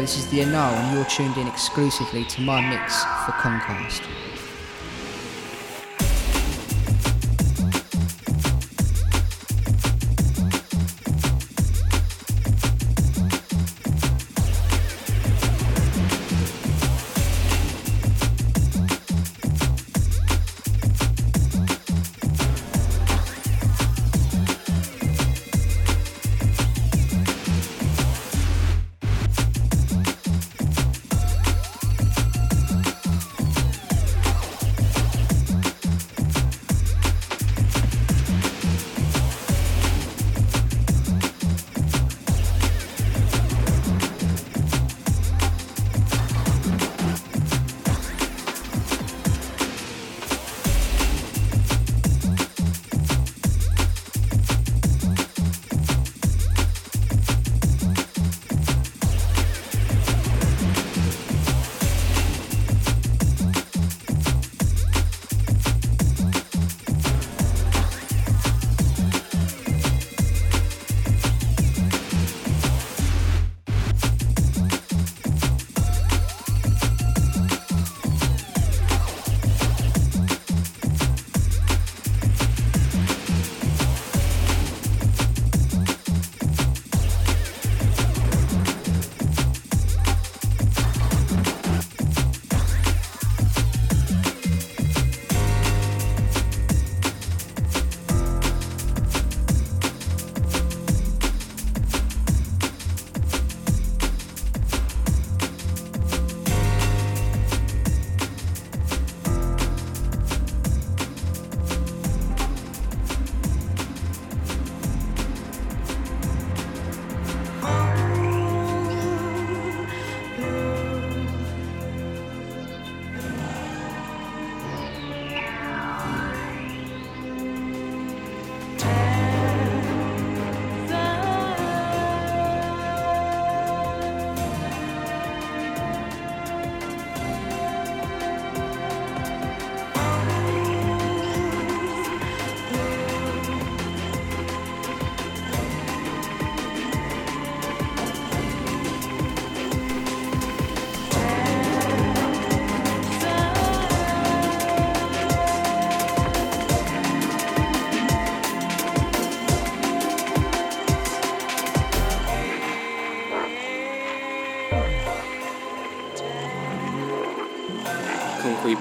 This is the Anal, and you're tuned in exclusively to my mix for Concast.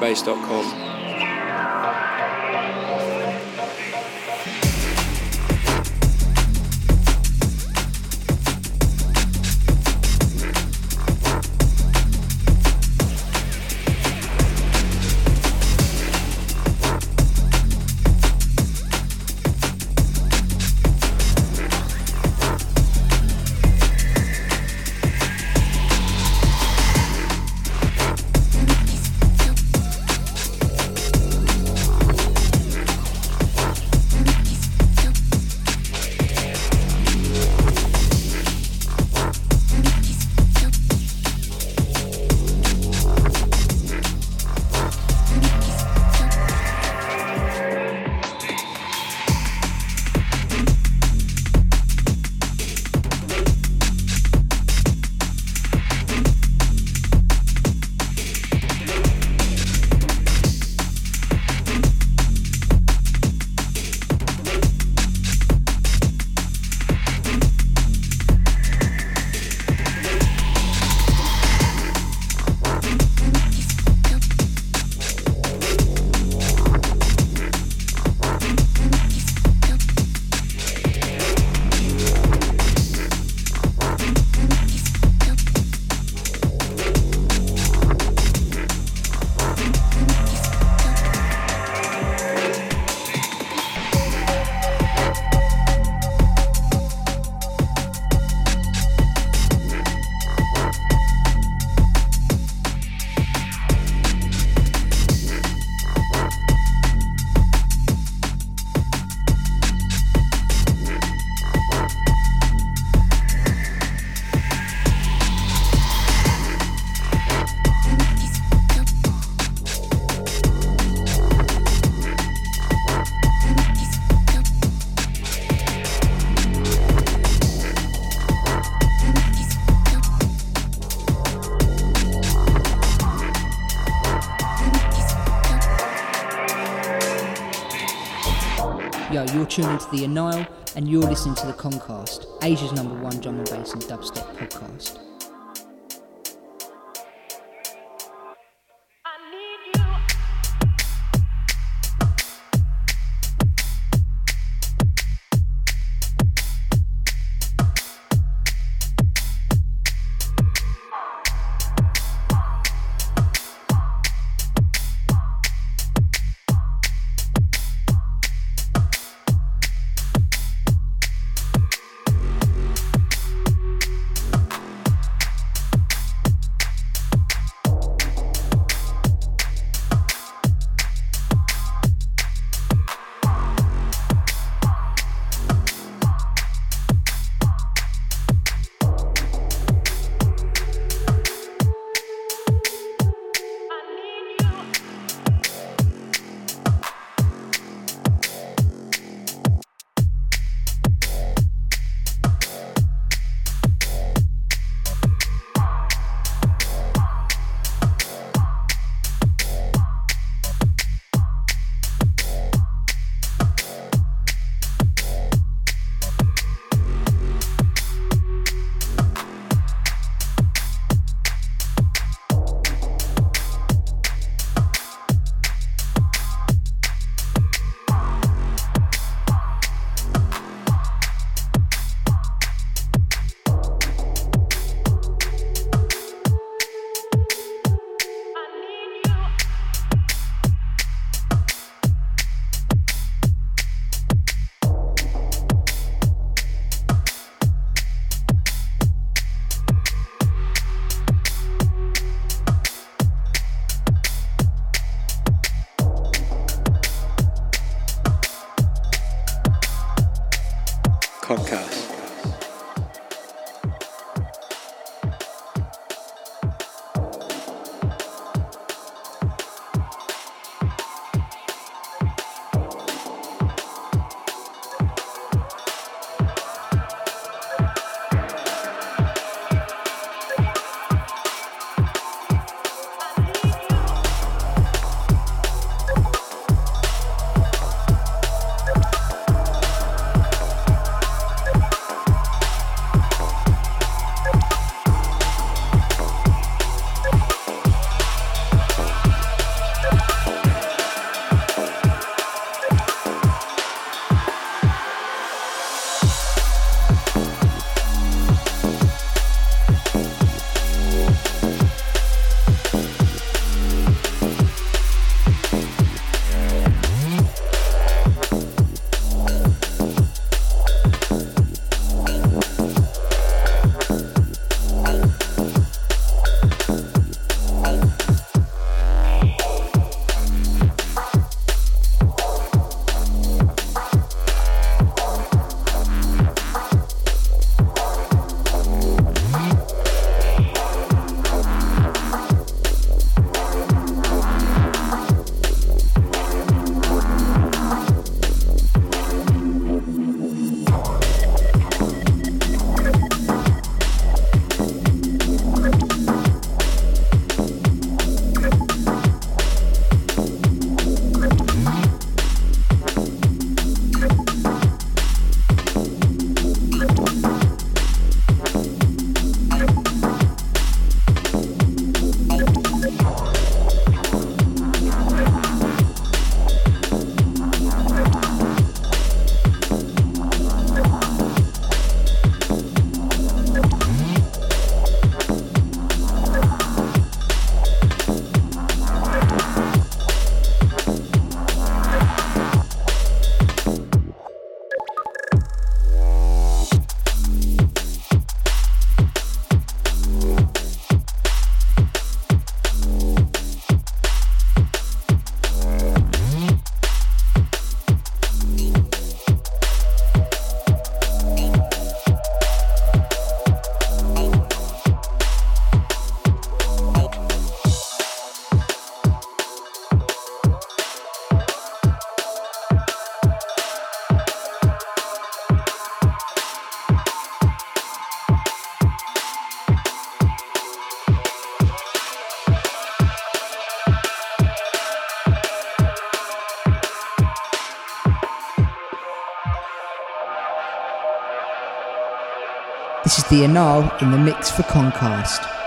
concretebase.com. the Anile and you're listening to the Concast, Asia's number one drum and bass and dubstep podcast. The Anal in the mix for Concast.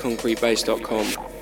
concretebase.com.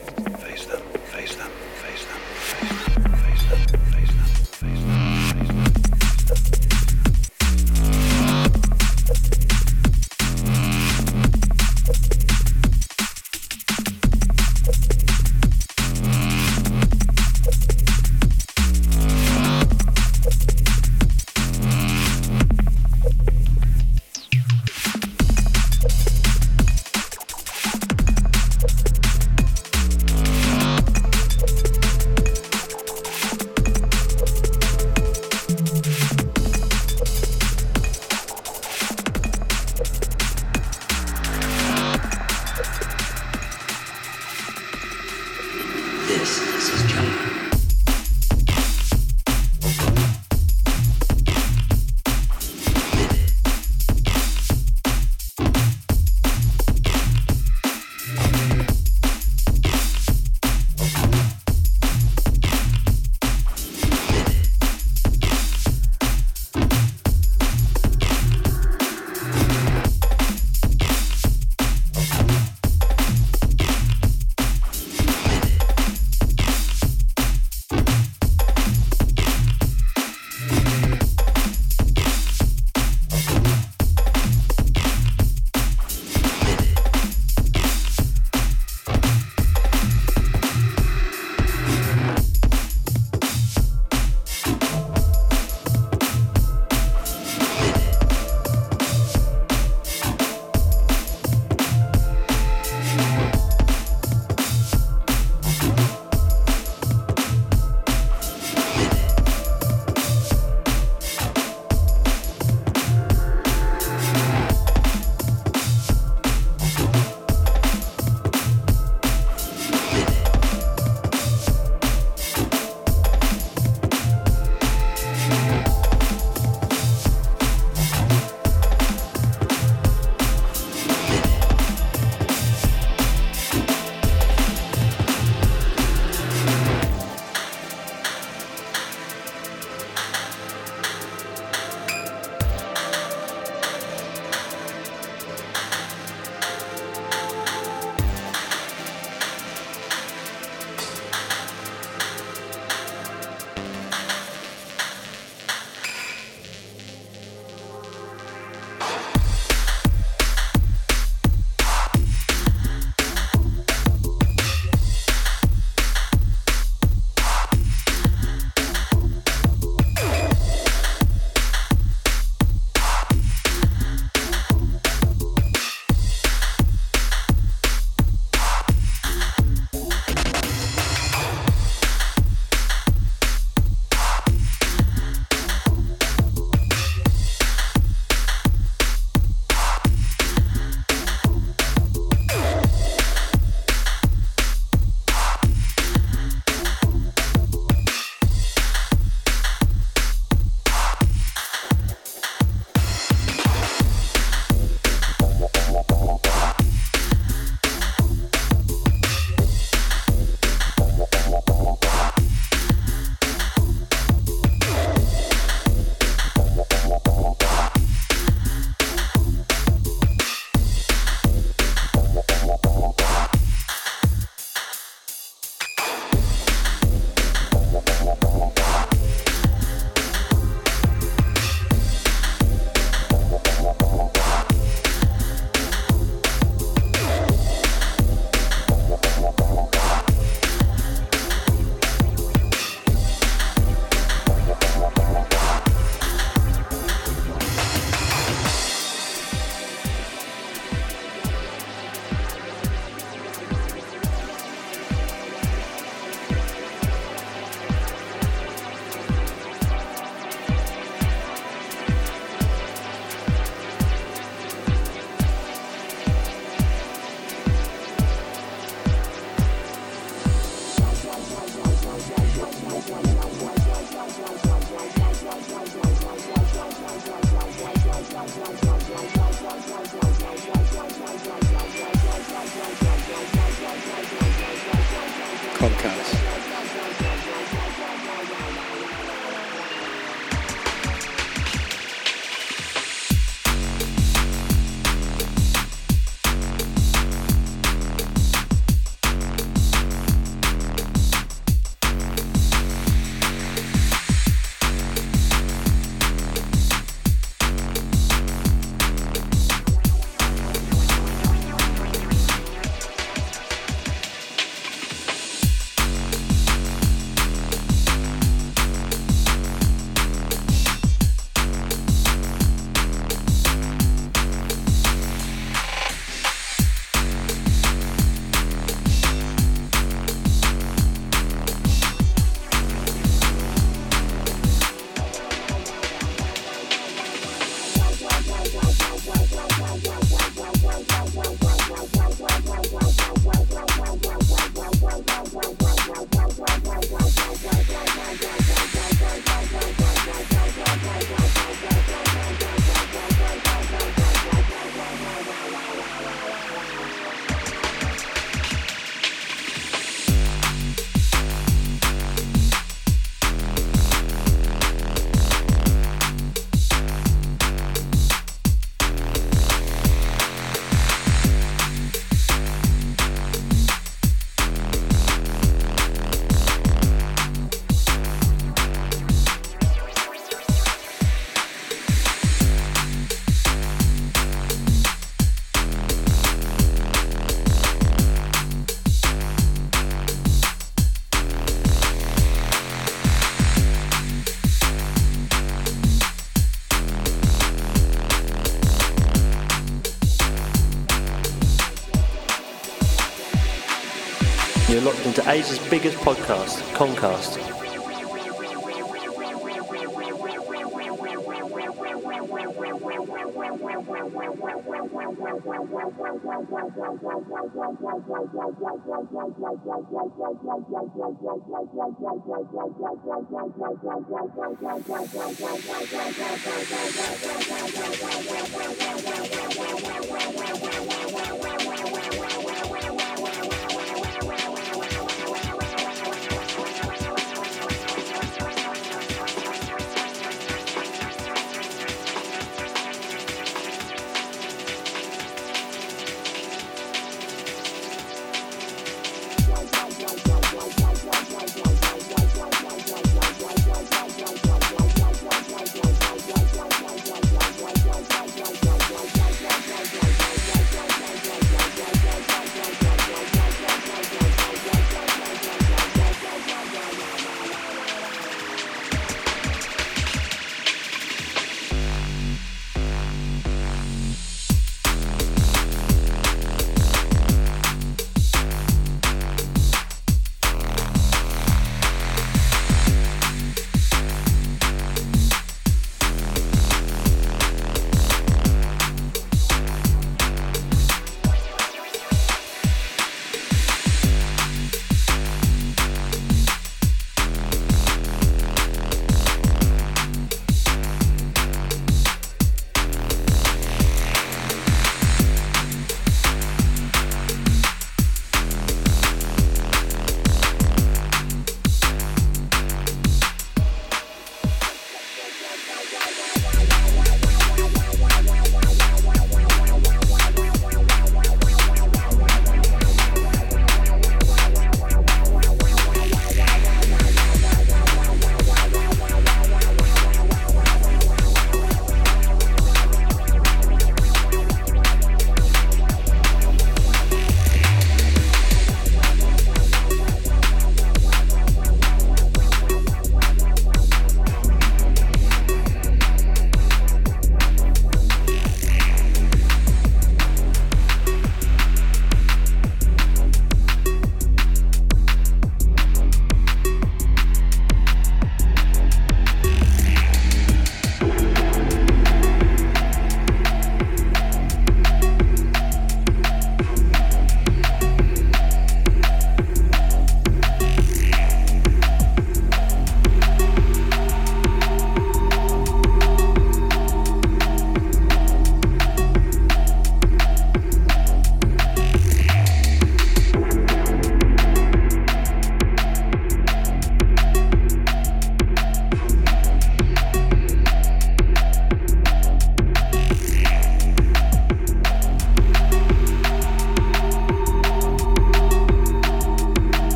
to Asia's biggest podcast, Concast.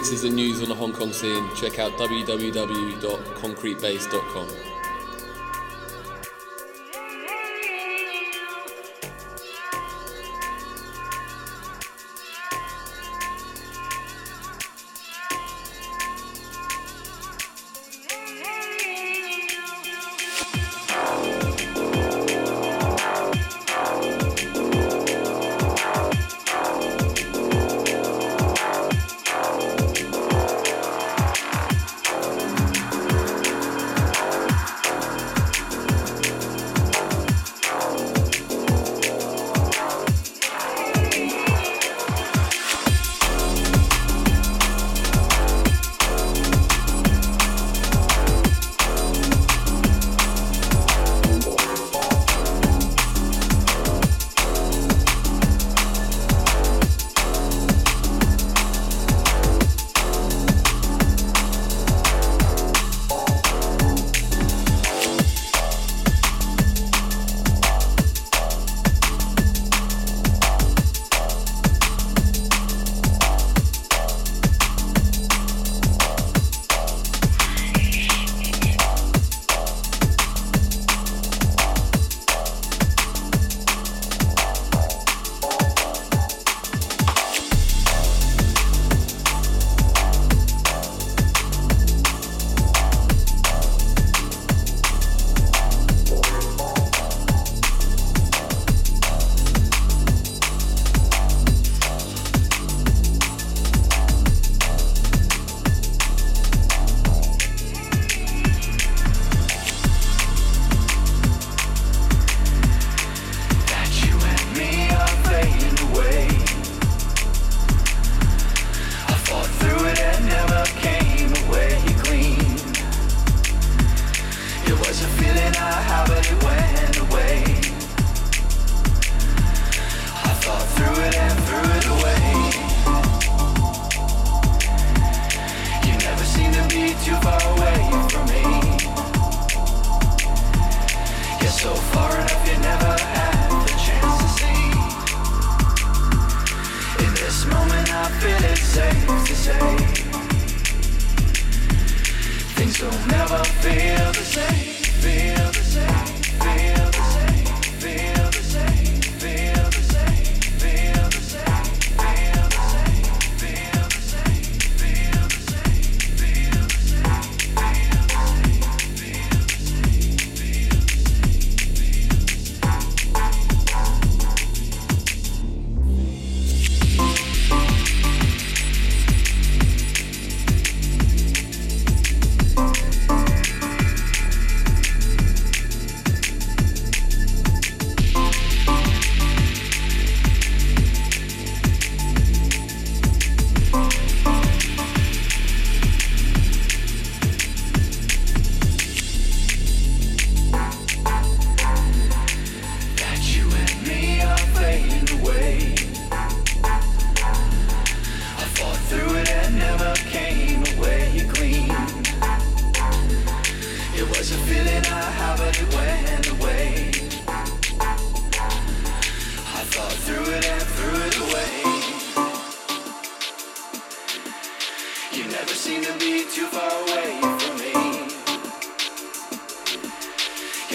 For mixes and news on the Hong Kong scene, check out www.concretebase.com.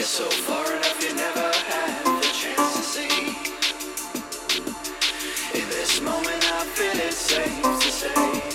so far enough you never had the chance to see. In this moment, I feel it's safe to say.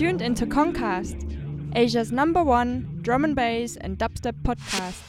tuned into Concast, Asia's number one drum and bass and dubstep podcast.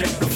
check the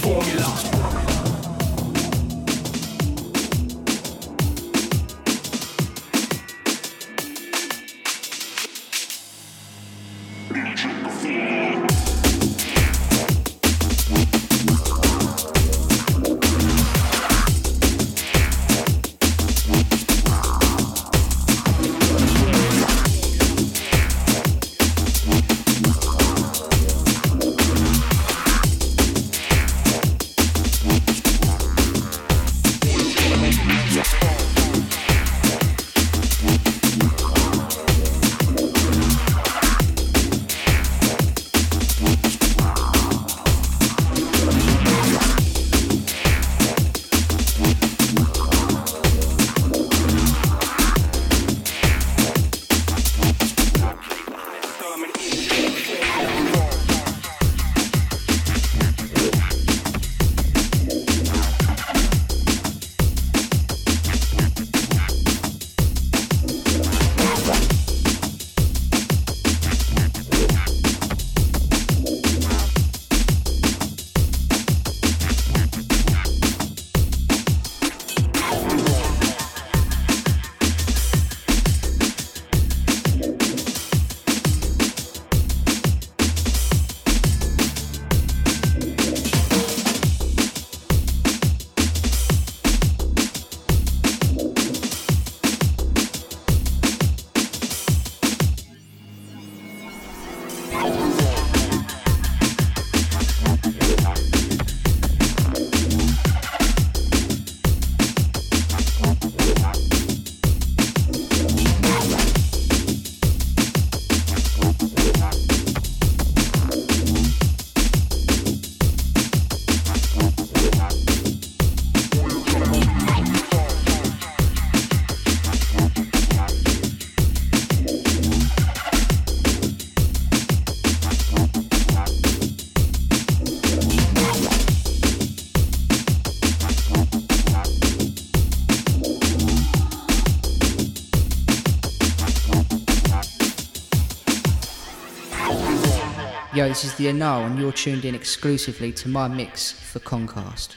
this is the Anar, and you're tuned in exclusively to my mix for Concast.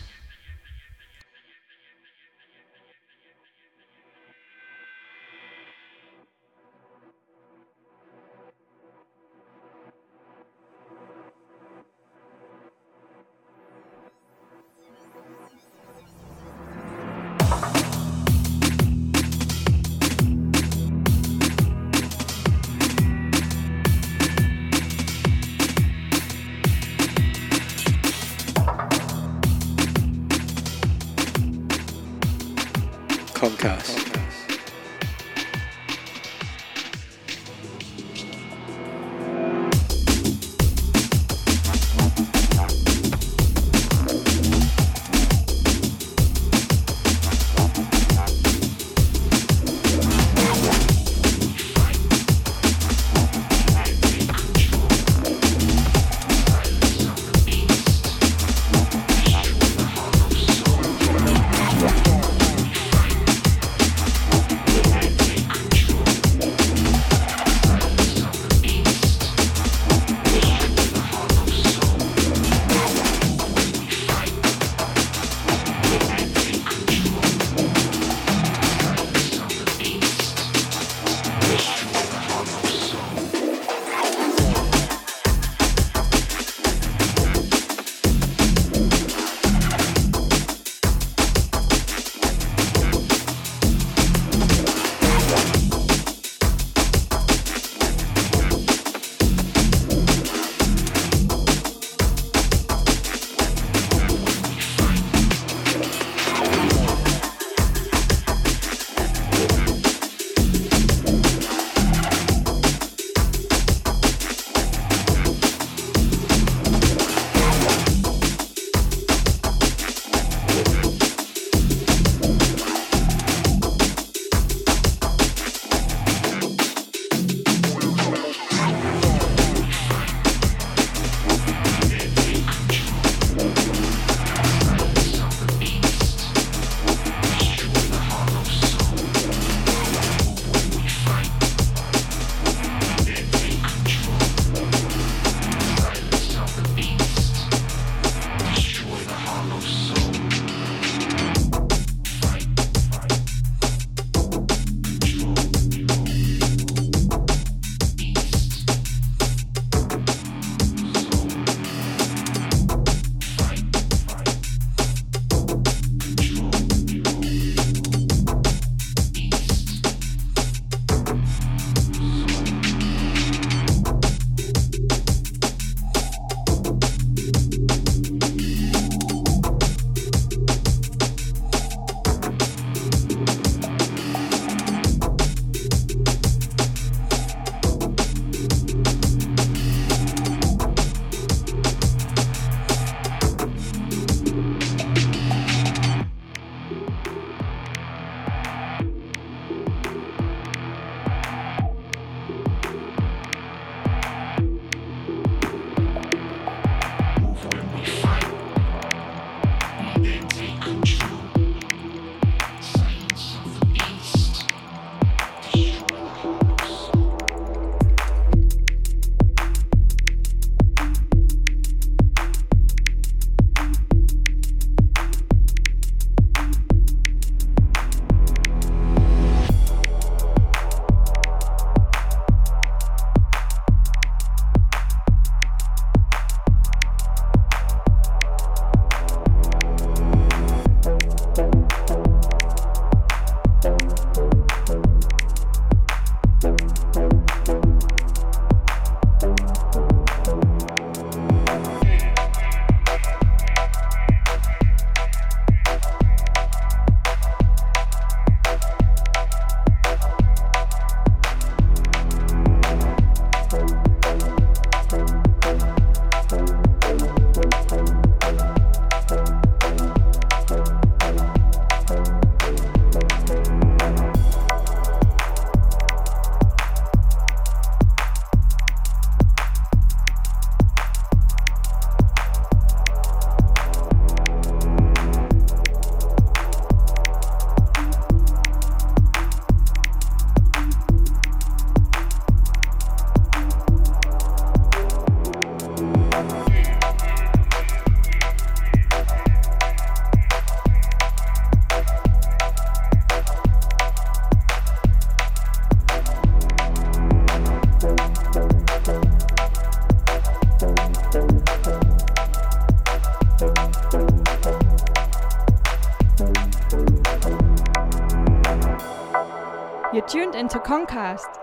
Concast,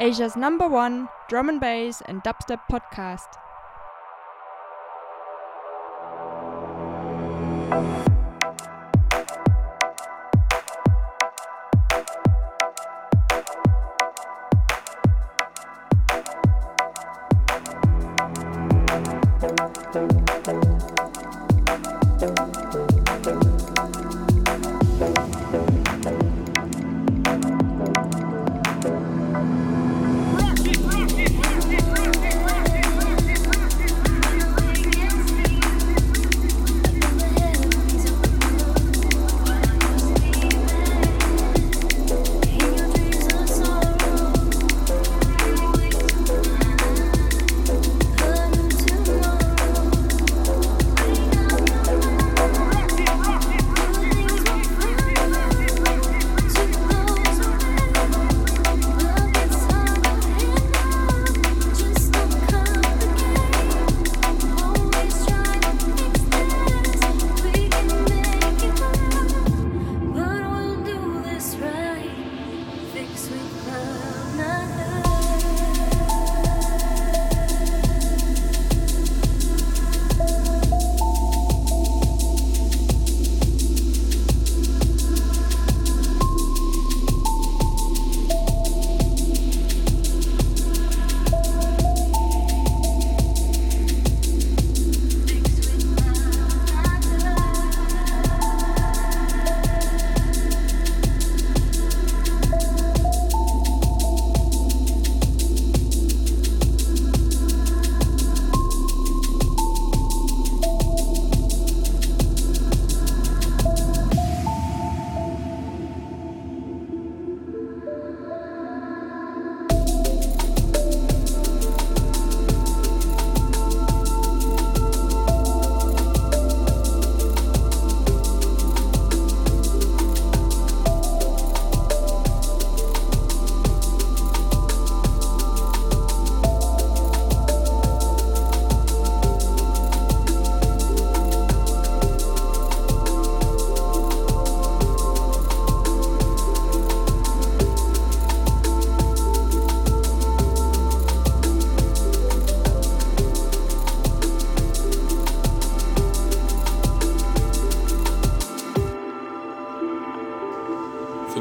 Asia's number one drum and bass and dubstep podcast.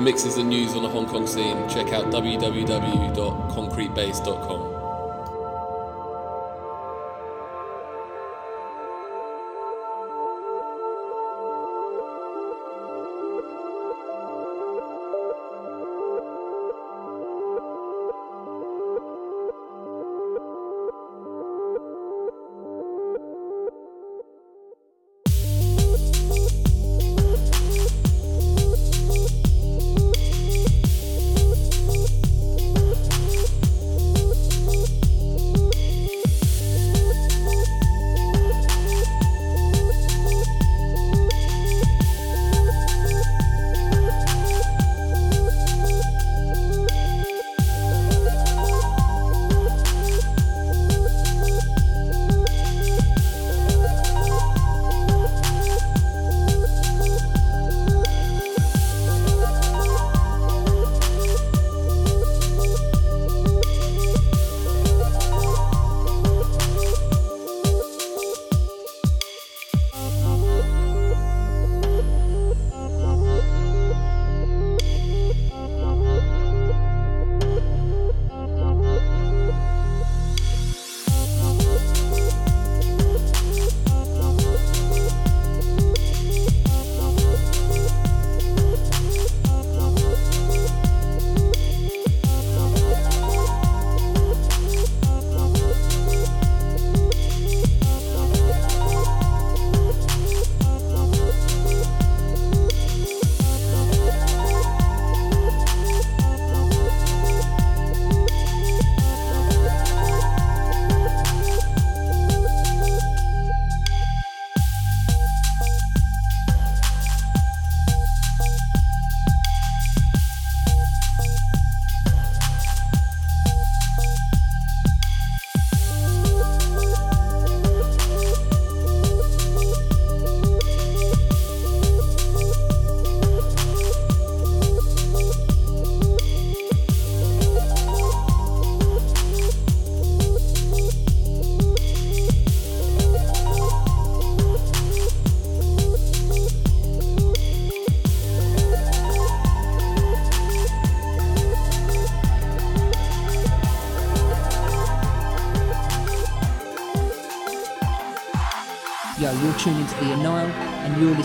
Mixes and news on the Hong Kong scene, check out www.concretebase.com.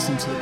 listening to the